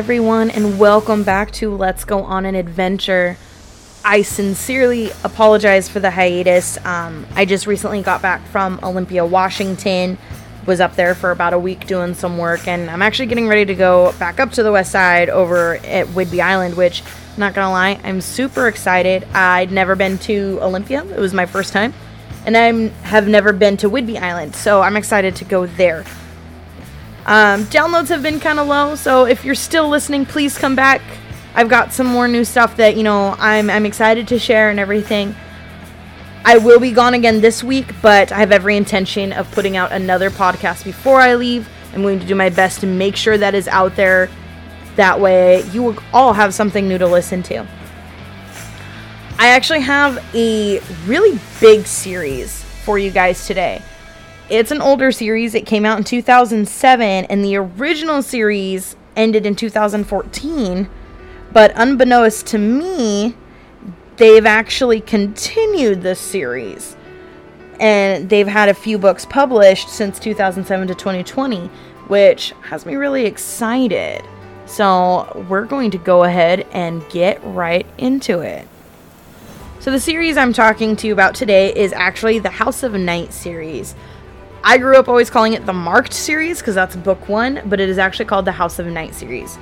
Everyone, and welcome back to Let's Go on an Adventure. I sincerely apologize for the hiatus. Um, I just recently got back from Olympia, Washington. Was up there for about a week doing some work, and I'm actually getting ready to go back up to the west side over at Whidbey Island, which, not gonna lie, I'm super excited. I'd never been to Olympia, it was my first time, and I have never been to Whidbey Island, so I'm excited to go there. Um, downloads have been kind of low, so if you're still listening, please come back. I've got some more new stuff that you know I'm I'm excited to share and everything. I will be gone again this week, but I have every intention of putting out another podcast before I leave. I'm going to do my best to make sure that is out there. That way, you will all have something new to listen to. I actually have a really big series for you guys today. It's an older series. It came out in 2007, and the original series ended in 2014. But unbeknownst to me, they've actually continued this series. And they've had a few books published since 2007 to 2020, which has me really excited. So, we're going to go ahead and get right into it. So, the series I'm talking to you about today is actually the House of Night series. I grew up always calling it the Marked series because that's book one, but it is actually called the House of Night series.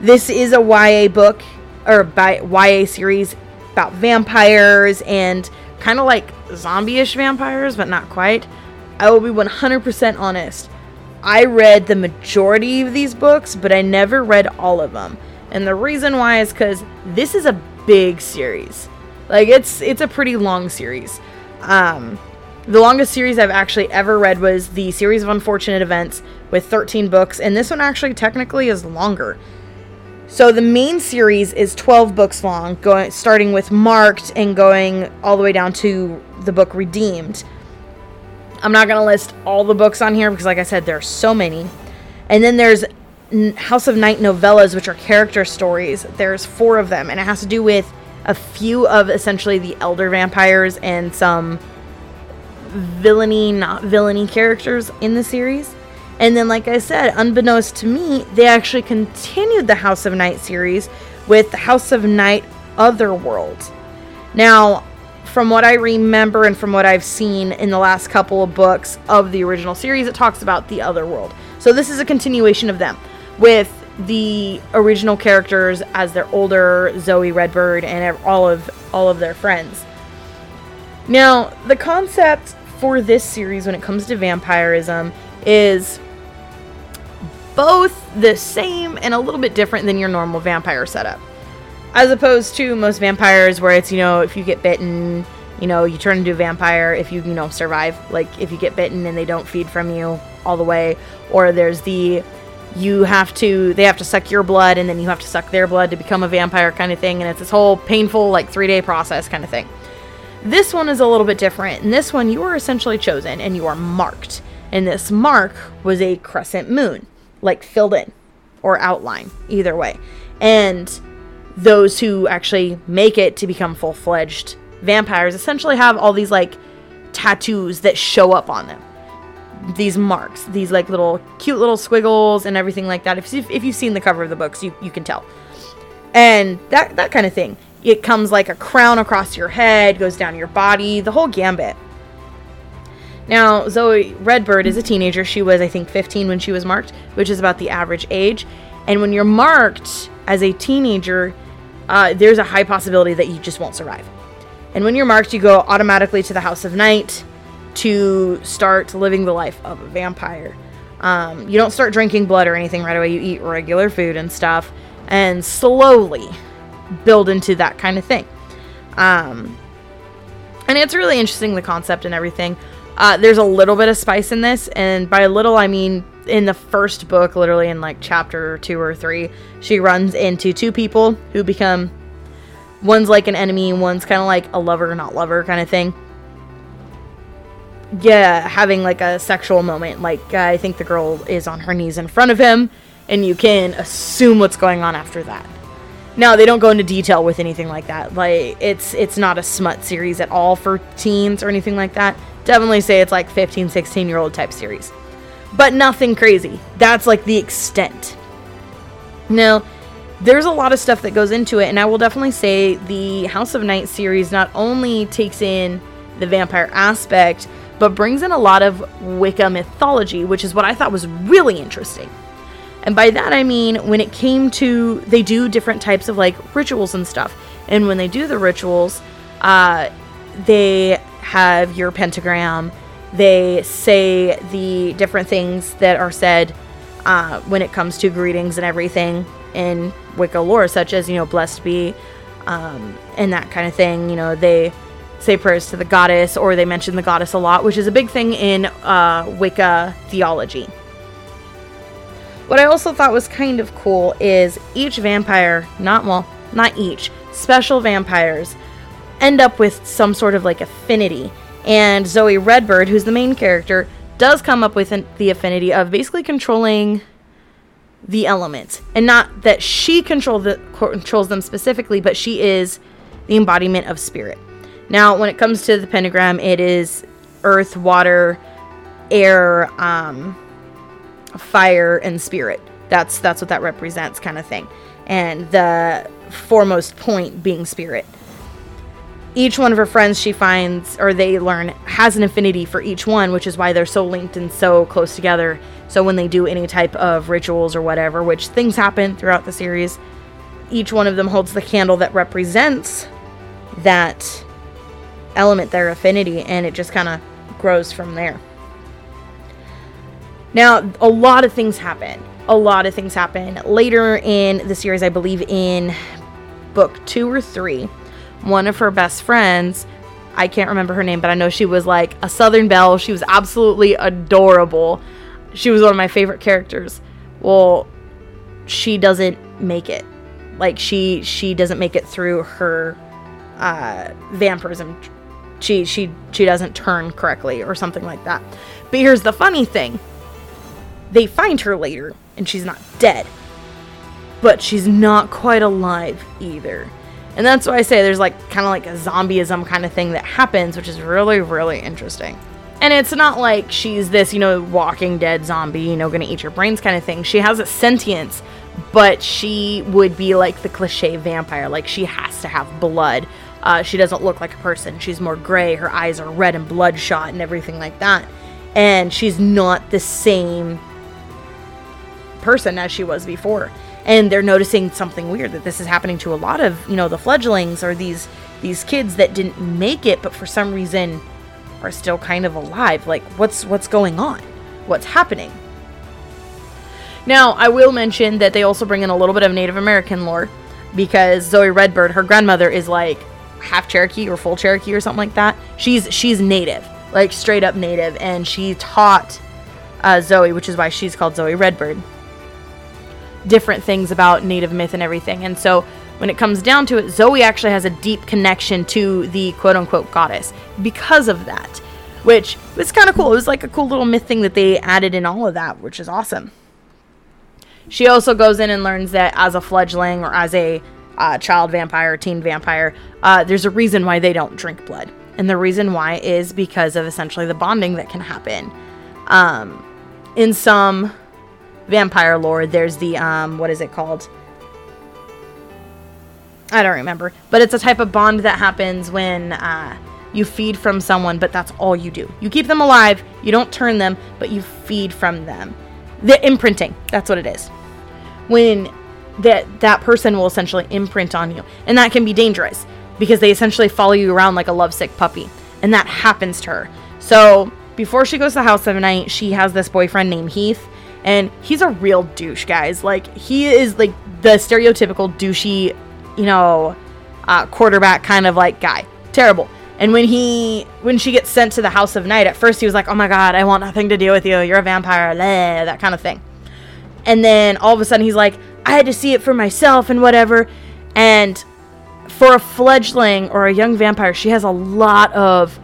This is a YA book or by YA series about vampires and kind of like zombie-ish vampires, but not quite. I will be 100% honest. I read the majority of these books, but I never read all of them. And the reason why is cuz this is a big series. Like it's it's a pretty long series. Um the longest series I've actually ever read was the series of unfortunate events with 13 books, and this one actually technically is longer. So the main series is 12 books long, going starting with Marked and going all the way down to the book Redeemed. I'm not going to list all the books on here because like I said there are so many. And then there's House of Night novellas which are character stories. There's 4 of them and it has to do with a few of essentially the elder vampires and some villainy, not villainy characters in the series. And then, like I said, unbeknownst to me, they actually continued the House of Night series with House of Night Otherworld. Now, from what I remember and from what I've seen in the last couple of books of the original series, it talks about the Otherworld. So this is a continuation of them with the original characters as they're older, Zoey Redbird and all of all of their friends. Now, the concept for this series when it comes to vampirism is both the same and a little bit different than your normal vampire setup. As opposed to most vampires where it's, you know, if you get bitten, you know, you turn into a vampire if you, you know, survive. Like if you get bitten and they don't feed from you all the way. Or there's the you have to they have to suck your blood and then you have to suck their blood to become a vampire kind of thing and it's this whole painful like 3-day process kind of thing. This one is a little bit different. In this one, you are essentially chosen and you are marked. And this mark was a crescent moon, like filled in or outline, either way. And those who actually make it to become full fledged vampires essentially have all these like tattoos that show up on them. These marks, these like little cute little squiggles and everything like that. If, if you've seen the cover of the books, you, you can tell. And that, that kind of thing. It comes like a crown across your head, goes down your body, the whole gambit. Now, Zoey Redbird is a teenager. She was, I think, 15 when she was marked, which is about the average age. And when you're marked as a teenager, uh, there's a high possibility that you just won't survive. And when you're marked, you go automatically to the House of Night to start living the life of a vampire. Um, you don't start drinking blood or anything right away. You eat regular food and stuff. And slowly, build into that kind of thing. Um, and it's really interesting the concept and everything. Uh, there's a little bit of spice in this, and by a little I mean in the first book, literally in like chapter two or three, she runs into two people who become one's like an enemy, one's kind of like a lover, not lover kind of thing. Yeah, having like a sexual moment. Like, uh, I think the girl is on her knees in front of him, and you can assume what's going on after that. No, they don't go into detail with anything like that. Like it's it's not a smut series at all for teens or anything like that. Definitely say it's like 15, 16 year old type series. But nothing crazy. That's like the extent. Now, there's a lot of stuff that goes into it, and I will definitely say the House of Night series not only takes in the vampire aspect, but brings in a lot of Wicca mythology, which is what I thought was really interesting. And by that I mean when it came to they do different types of like rituals and stuff. And when they do the rituals, uh, they have your pentagram. They say the different things that are said uh, when it comes to greetings and everything in Wicca lore, such as you know, blessed be, um, and that kind of thing. You know, they say prayers to the goddess, or they mention the goddess a lot, which is a big thing in uh, Wicca theology. What I also thought was kind of cool is each vampire, not well, not each, special vampires end up with some sort of like affinity. And Zoey Redbird, who's the main character, does come up with an, the affinity of basically controlling the elements. And not that she control the, controls them specifically, but she is the embodiment of spirit. Now, when it comes to the pentagram, it is earth, water, air, um, fire, and spirit. That's that's what that represents, kind of thing. And the foremost point being spirit. Each one of her friends she finds, or they learn, has an affinity for each one, which is why they're so linked and so close together. So when they do any type of rituals or whatever, which things happen throughout the series, each one of them holds the candle that represents that element, their affinity, and it just kind of grows from there. Now, a lot of things happen. A lot of things happen. Later in the series, I believe in book two or three, one of her best friends, I can't remember her name, but I know she was like a Southern Belle. She was absolutely adorable. She was one of my favorite characters. Well, she doesn't make it. Like she she doesn't make it through her uh, vampirism. She she she doesn't turn correctly or something like that. But here's the funny thing. They find her later and she's not dead. But she's not quite alive either. And that's why I say there's like kind of like a zombieism kind of thing that happens, which is really, really interesting. And it's not like she's this, you know, walking dead zombie, you know, gonna eat your brains kind of thing. She has a sentience, but she would be like the cliche vampire. Like she has to have blood. Uh, she doesn't look like a person. She's more gray. Her eyes are red and bloodshot and everything like that. And she's not the same person as she was before. And they're noticing something weird that this is happening to a lot of you know the fledglings or these these kids that didn't make it but for some reason are still kind of alive. Like what's what's going on? What's happening? Now i will mention that they also bring in a little bit of native american lore because zoey redbird her grandmother is like half cherokee or full cherokee or something like that. She's she's native like straight up native. And she taught uh, zoey which is why she's called zoey redbird different things about native myth and everything. And so when it comes down to it, Zoey actually has a deep connection to the quote unquote goddess because of that, which was kind of cool. It was like a cool little myth thing that they added in all of that, which is awesome. She also goes in and learns that as a fledgling or as a uh, child vampire, teen vampire, uh, there's a reason why they don't drink blood. And the reason why is because of essentially the bonding that can happen. Um, in some vampire lore, there's the um, what is it called? I don't remember, but it's a type of bond that happens when uh, you feed from someone, but that's all you do. You keep them alive, you don't turn them, but you feed from them. The imprinting, that's what it is. When that that person will essentially imprint on you, and that can be dangerous because they essentially follow you around like a lovesick puppy, and that happens to her. So before she goes to the house of night, she has this boyfriend named Heath, and he's a real douche, guys. Like he is like the stereotypical douchey, you know, uh, quarterback kind of like guy. Terrible. And when he when she gets sent to the House of Night, at first he was like, "Oh my God, I want nothing to do with you. You're a vampire," blah, that kind of thing. And then all of a sudden he's like, "I had to see it for myself and whatever." And for a fledgling or a young vampire, she has a lot of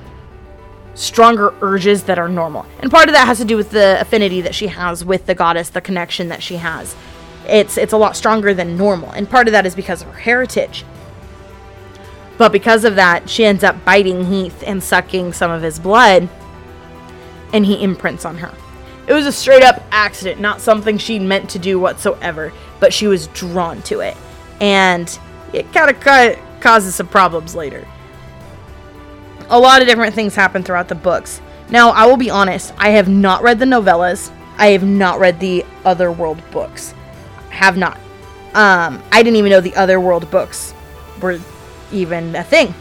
stronger urges that are normal. And part of that has to do with the affinity that she has with the goddess, the connection that she has. It's it's a lot stronger than normal. And part of that is because of her heritage. But because of that, she ends up biting Heath and sucking some of his blood and he imprints on her. It was a straight up accident, not something she meant to do whatsoever, but she was drawn to it. And it kind of ca- causes some problems later. A lot of different things happen throughout the books. Now, I will be honest, I have not read the novellas. I have not read the Otherworld books. Have not. Um, I didn't even know the Otherworld books were even a thing.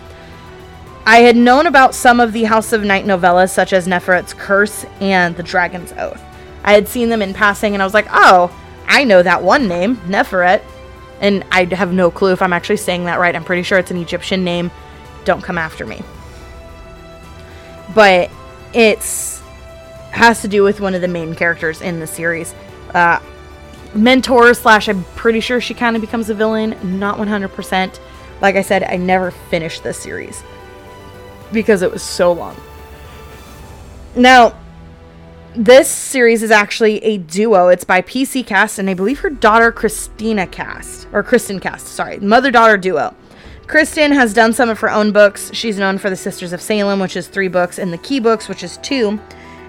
I had known about some of the House of Night novellas, such as Neferet's Curse and The Dragon's Oath. I had seen them in passing, and I was like, oh, I know that one name, Neferet. And I have no clue if I'm actually saying that right. I'm pretty sure it's an Egyptian name. Don't come after me. But it's has to do with one of the main characters in the series. Uh, mentor slash, I'm pretty sure she kind of becomes a villain. Not 100%. Like I said, I never finished this series because it was so long. Now, this series is actually a duo. It's by PC Cast and I believe her daughter Christina Cast or Kristen Cast, sorry, mother-daughter duo. Kristen has done some of her own books. She's known for The Sisters of Salem, which is 3 books, and The Key Books, which is 2.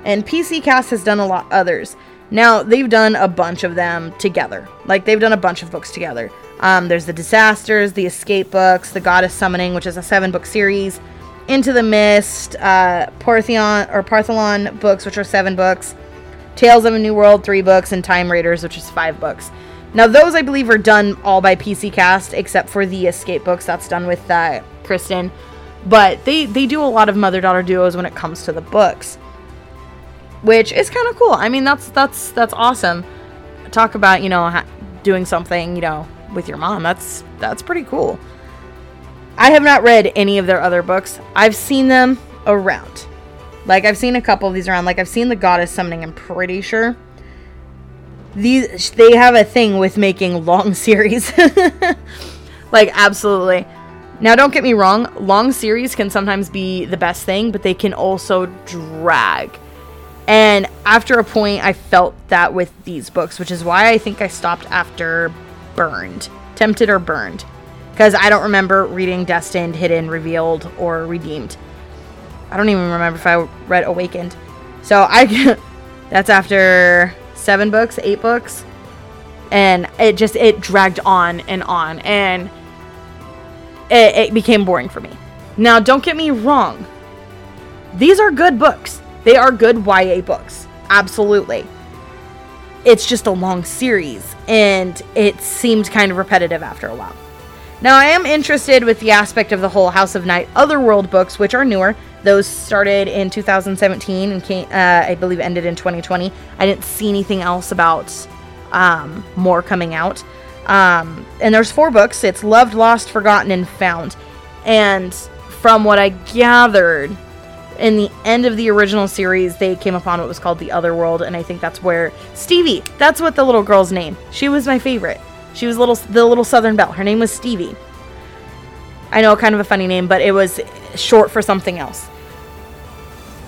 And PC Cast has done a lot others. Now, they've done a bunch of them together. Like they've done a bunch of books together. Um, there's the Disasters, the Escape books, the Goddess Summoning, which is a seven book series, into the Mist, uh, or Partholon books, which are seven books, Tales of a New World, three books, and Time Raiders, which is five books. Now, those I believe are done all by PC Cast, except for the Escape books. That's done with uh, Kristen. But they, they do a lot of mother daughter duos when it comes to the books, which is kind of cool. I mean, that's that's that's awesome. Talk about you know ha- doing something you know with your mom. That's that's pretty cool. I have not read any of their other books. I've seen them around. Like I've seen a couple of these around. Like I've seen the goddess summoning, I'm pretty sure. These they have a thing with making long series. like absolutely. Now don't get me wrong, long series can sometimes be the best thing, but they can also drag. And after a point I felt that with these books, which is why I think I stopped after Burned. Tempted or Burned because I don't remember reading Destined, Hidden, Revealed, or Redeemed. I don't even remember if I read Awakened. So I that's after seven books, eight books, and it just it dragged on and on, and it, it became boring for me. Now, don't get me wrong; these are good books. They are good YA books, absolutely. It's just a long series, and it seemed kind of repetitive after a while. Now, I am interested with the aspect of the whole House of Night Otherworld books, which are newer. Those started in 2017 and came, uh, I believe ended in 2020. I didn't see anything else about um, more coming out. Um, and there's four books. It's Loved, Lost, Forgotten, and Found. And from what I gathered, in the end of the original series, they came upon what was called the Other World, and I think that's where Stevie. That's what the little girl's name. She was my favorite. She was little the little Southern Belle. Her name was Stevie. I know, kind of a funny name, but it was short for something else.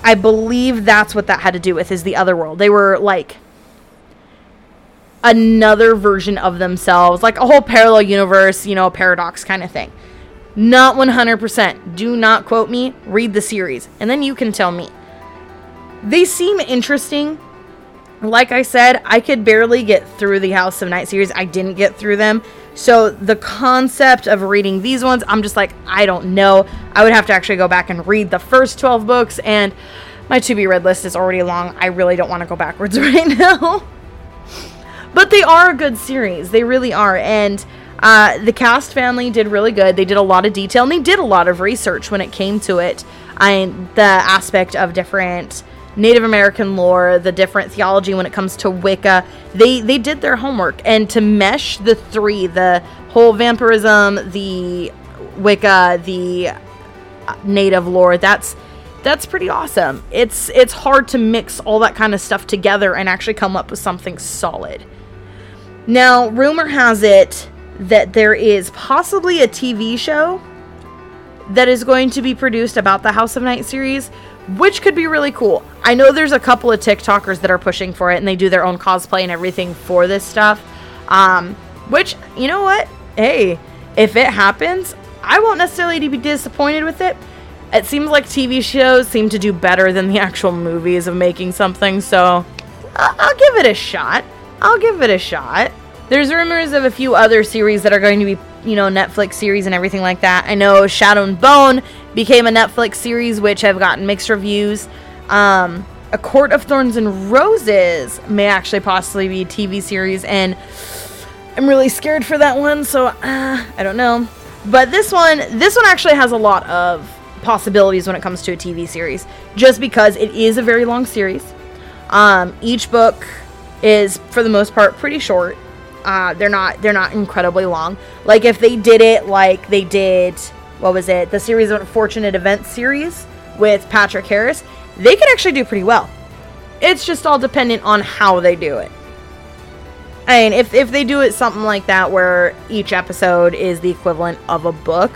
I believe that's what that had to do with is the other world. They were like another version of themselves, like a whole parallel universe, you know, paradox kind of thing. Not 100%. Do not quote me. Read the series, and then you can tell me. They seem interesting like I said, I could barely get through the House of Night series. I didn't get through them. So the concept of reading these ones, I'm just like, I don't know. I would have to actually go back and read the first 12 books, and my to be read list is already long. I really don't want to go backwards right now. but they are a good series. They really are. And uh, the cast family did really good. They did a lot of detail, and they did a lot of research when it came to it. I the aspect of different Native American lore, the different theology when it comes to Wicca. They they did their homework and to mesh the three, the whole vampirism, the Wicca, the uh, native lore, that's that's pretty awesome. It's it's hard to mix all that kind of stuff together and actually come up with something solid. Now, rumor has it that there is possibly a TV show that is going to be produced about the House of Night series, which could be really cool. I know there's a couple of TikTokers that are pushing for it and they do their own cosplay and everything for this stuff. Um, which, you know what? Hey, if it happens, I won't necessarily be disappointed with it. It seems like TV shows seem to do better than the actual movies of making something, so I'll, I'll give it a shot. I'll give it a shot. There's rumors of a few other series that are going to be, you know, Netflix series and everything like that. I know Shadow and Bone became a Netflix series, which have gotten mixed reviews. Um, a Court of Thorns and Roses may actually possibly be a TV series, and I'm really scared for that one, so uh, I don't know. But this one, this one actually has a lot of possibilities when it comes to a TV series, just because it is a very long series. Um, each book is, for the most part, pretty short. Uh, they're not they're not incredibly long. Like if they did it like they did, what was it? The series of unfortunate events series with Patrick Harris, they could actually do pretty well. It's just all dependent on how they do it. I mean, if, if they do it something like that where each episode is the equivalent of a book,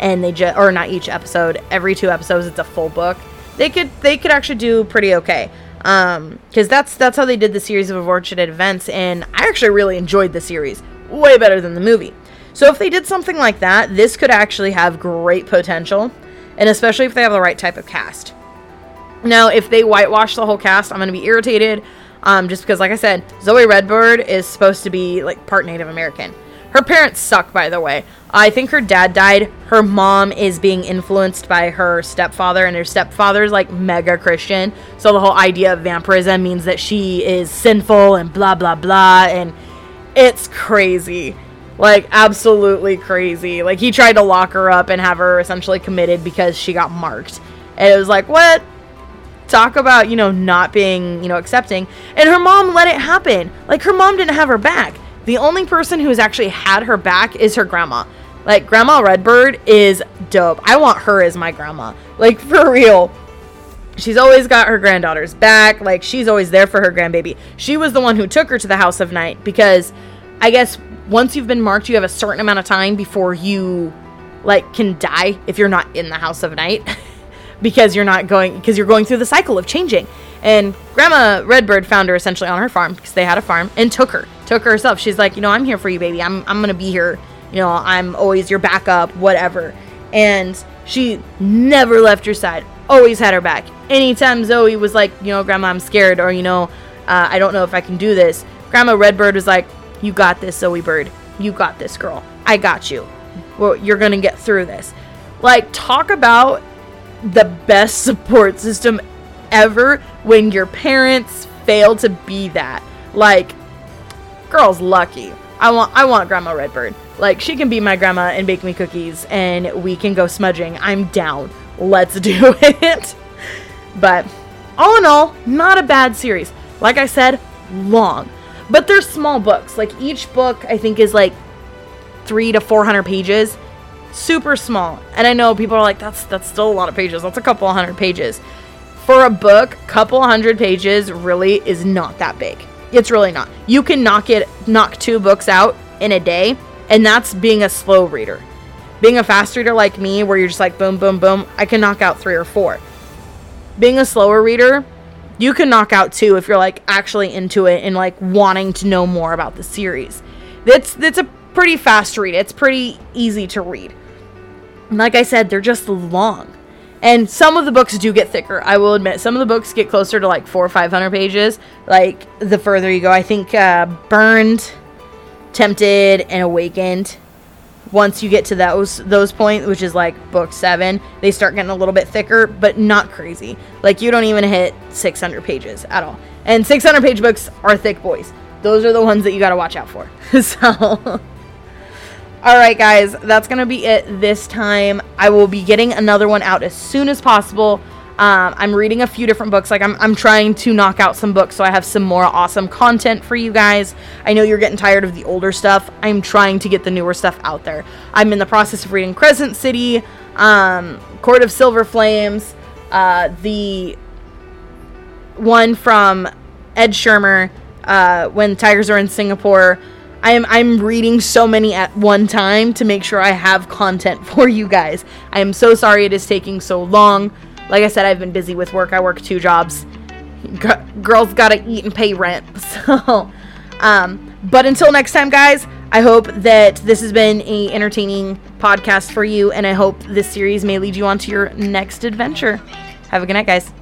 and they just or not each episode, every two episodes it's a full book, they could they could actually do pretty okay. Um, because that's that's how they did the series of unfortunate events, and I actually really enjoyed the series way better than the movie. So if they did something like that, this could actually have great potential, and especially if they have the right type of cast. Now, if they whitewash the whole cast, I'm going to be irritated. Um, just because, like I said, Zoey Redbird is supposed to be like part Native American. Her parents suck, by the way. I think her dad died. Her mom is being influenced by her stepfather, and her stepfather is like mega Christian. So the whole idea of vampirism means that she is sinful and blah blah blah, and it's crazy. Like absolutely crazy. Like he tried to lock her up and have her essentially committed because she got marked. And it was like, what? talk about you know not being you know accepting and her mom let it happen like her mom didn't have her back the only person who has actually had her back is her grandma. Like grandma redbird is dope. I want her as my grandma. Like for real. She's always got her granddaughter's back. Like she's always there for her grandbaby. She was the one who took her to the house of night because i guess once you've been marked you have a certain amount of time before you like can die if you're not in the house of night. Because you're not going because you're going through the cycle of changing. And Grandma Redbird found her essentially on her farm because they had a farm and took her, took herself. She's like, you know, I'm here for you, baby. I'm I'm gonna be here. You know, I'm always your backup, whatever. And she never left her side. Always had her back. Anytime Zoey was like, you know, Grandma, I'm scared, or you know, uh, I don't know if I can do this. Grandma Redbird was like, you got this, Zoey Bird. You got this, girl. I got you. Well, you're gonna get through this. Like, talk about the best support system ever when your parents fail to be that. Like, girl's lucky. I want I want Grandma Redbird. Like she can be my grandma and bake me cookies and we can go smudging. I'm down. Let's do it. but all in all, not a bad series. Like I said, long. But they're small books. Like each book I think is like 3 to 400 pages super small. And I know people are like, that's that's still a lot of pages. That's a couple hundred pages. For a book, couple hundred pages really is not that big. It's really not. You can knock it knock two books out in a day, and that's being a slow reader. Being a fast reader like me, where you're just like boom, boom, boom, I can knock out three or four. Being a slower reader, you can knock out two if you're like actually into it and like wanting to know more about the series. It's it's a pretty fast read. It's pretty easy to read like I said, they're just long. And some of the books do get thicker. I will admit, some of the books get closer to like four or five hundred pages. Like the further you go, I think uh, Burned, Tempted, and Awakened. Once you get to those those points, which is like book seven, they start getting a little bit thicker, but not crazy. Like you don't even hit six hundred pages at all. And six hundred page books are thick boys. Those are the ones that you got to watch out for. so. All right, guys, that's going to be it this time. I will be getting another one out as soon as possible. Um, I'm reading a few different books. Like, I'm, I'm trying to knock out some books so I have some more awesome content for you guys. I know you're getting tired of the older stuff. I'm trying to get the newer stuff out there. I'm in the process of reading Crescent City, um, Court of Silver Flames, uh, the one from Ed Shearmur, uh, When Tigers Are in Singapore. I'm I'm reading so many at one time to make sure I have content for you guys. I am so sorry it is taking so long. Like I said, I've been busy with work. I work two jobs. G- girls gotta eat and pay rent. So, um, but until next time, guys. I hope that this has been a entertaining podcast for you, and I hope this series may lead you on to your next adventure. Have a good night, guys.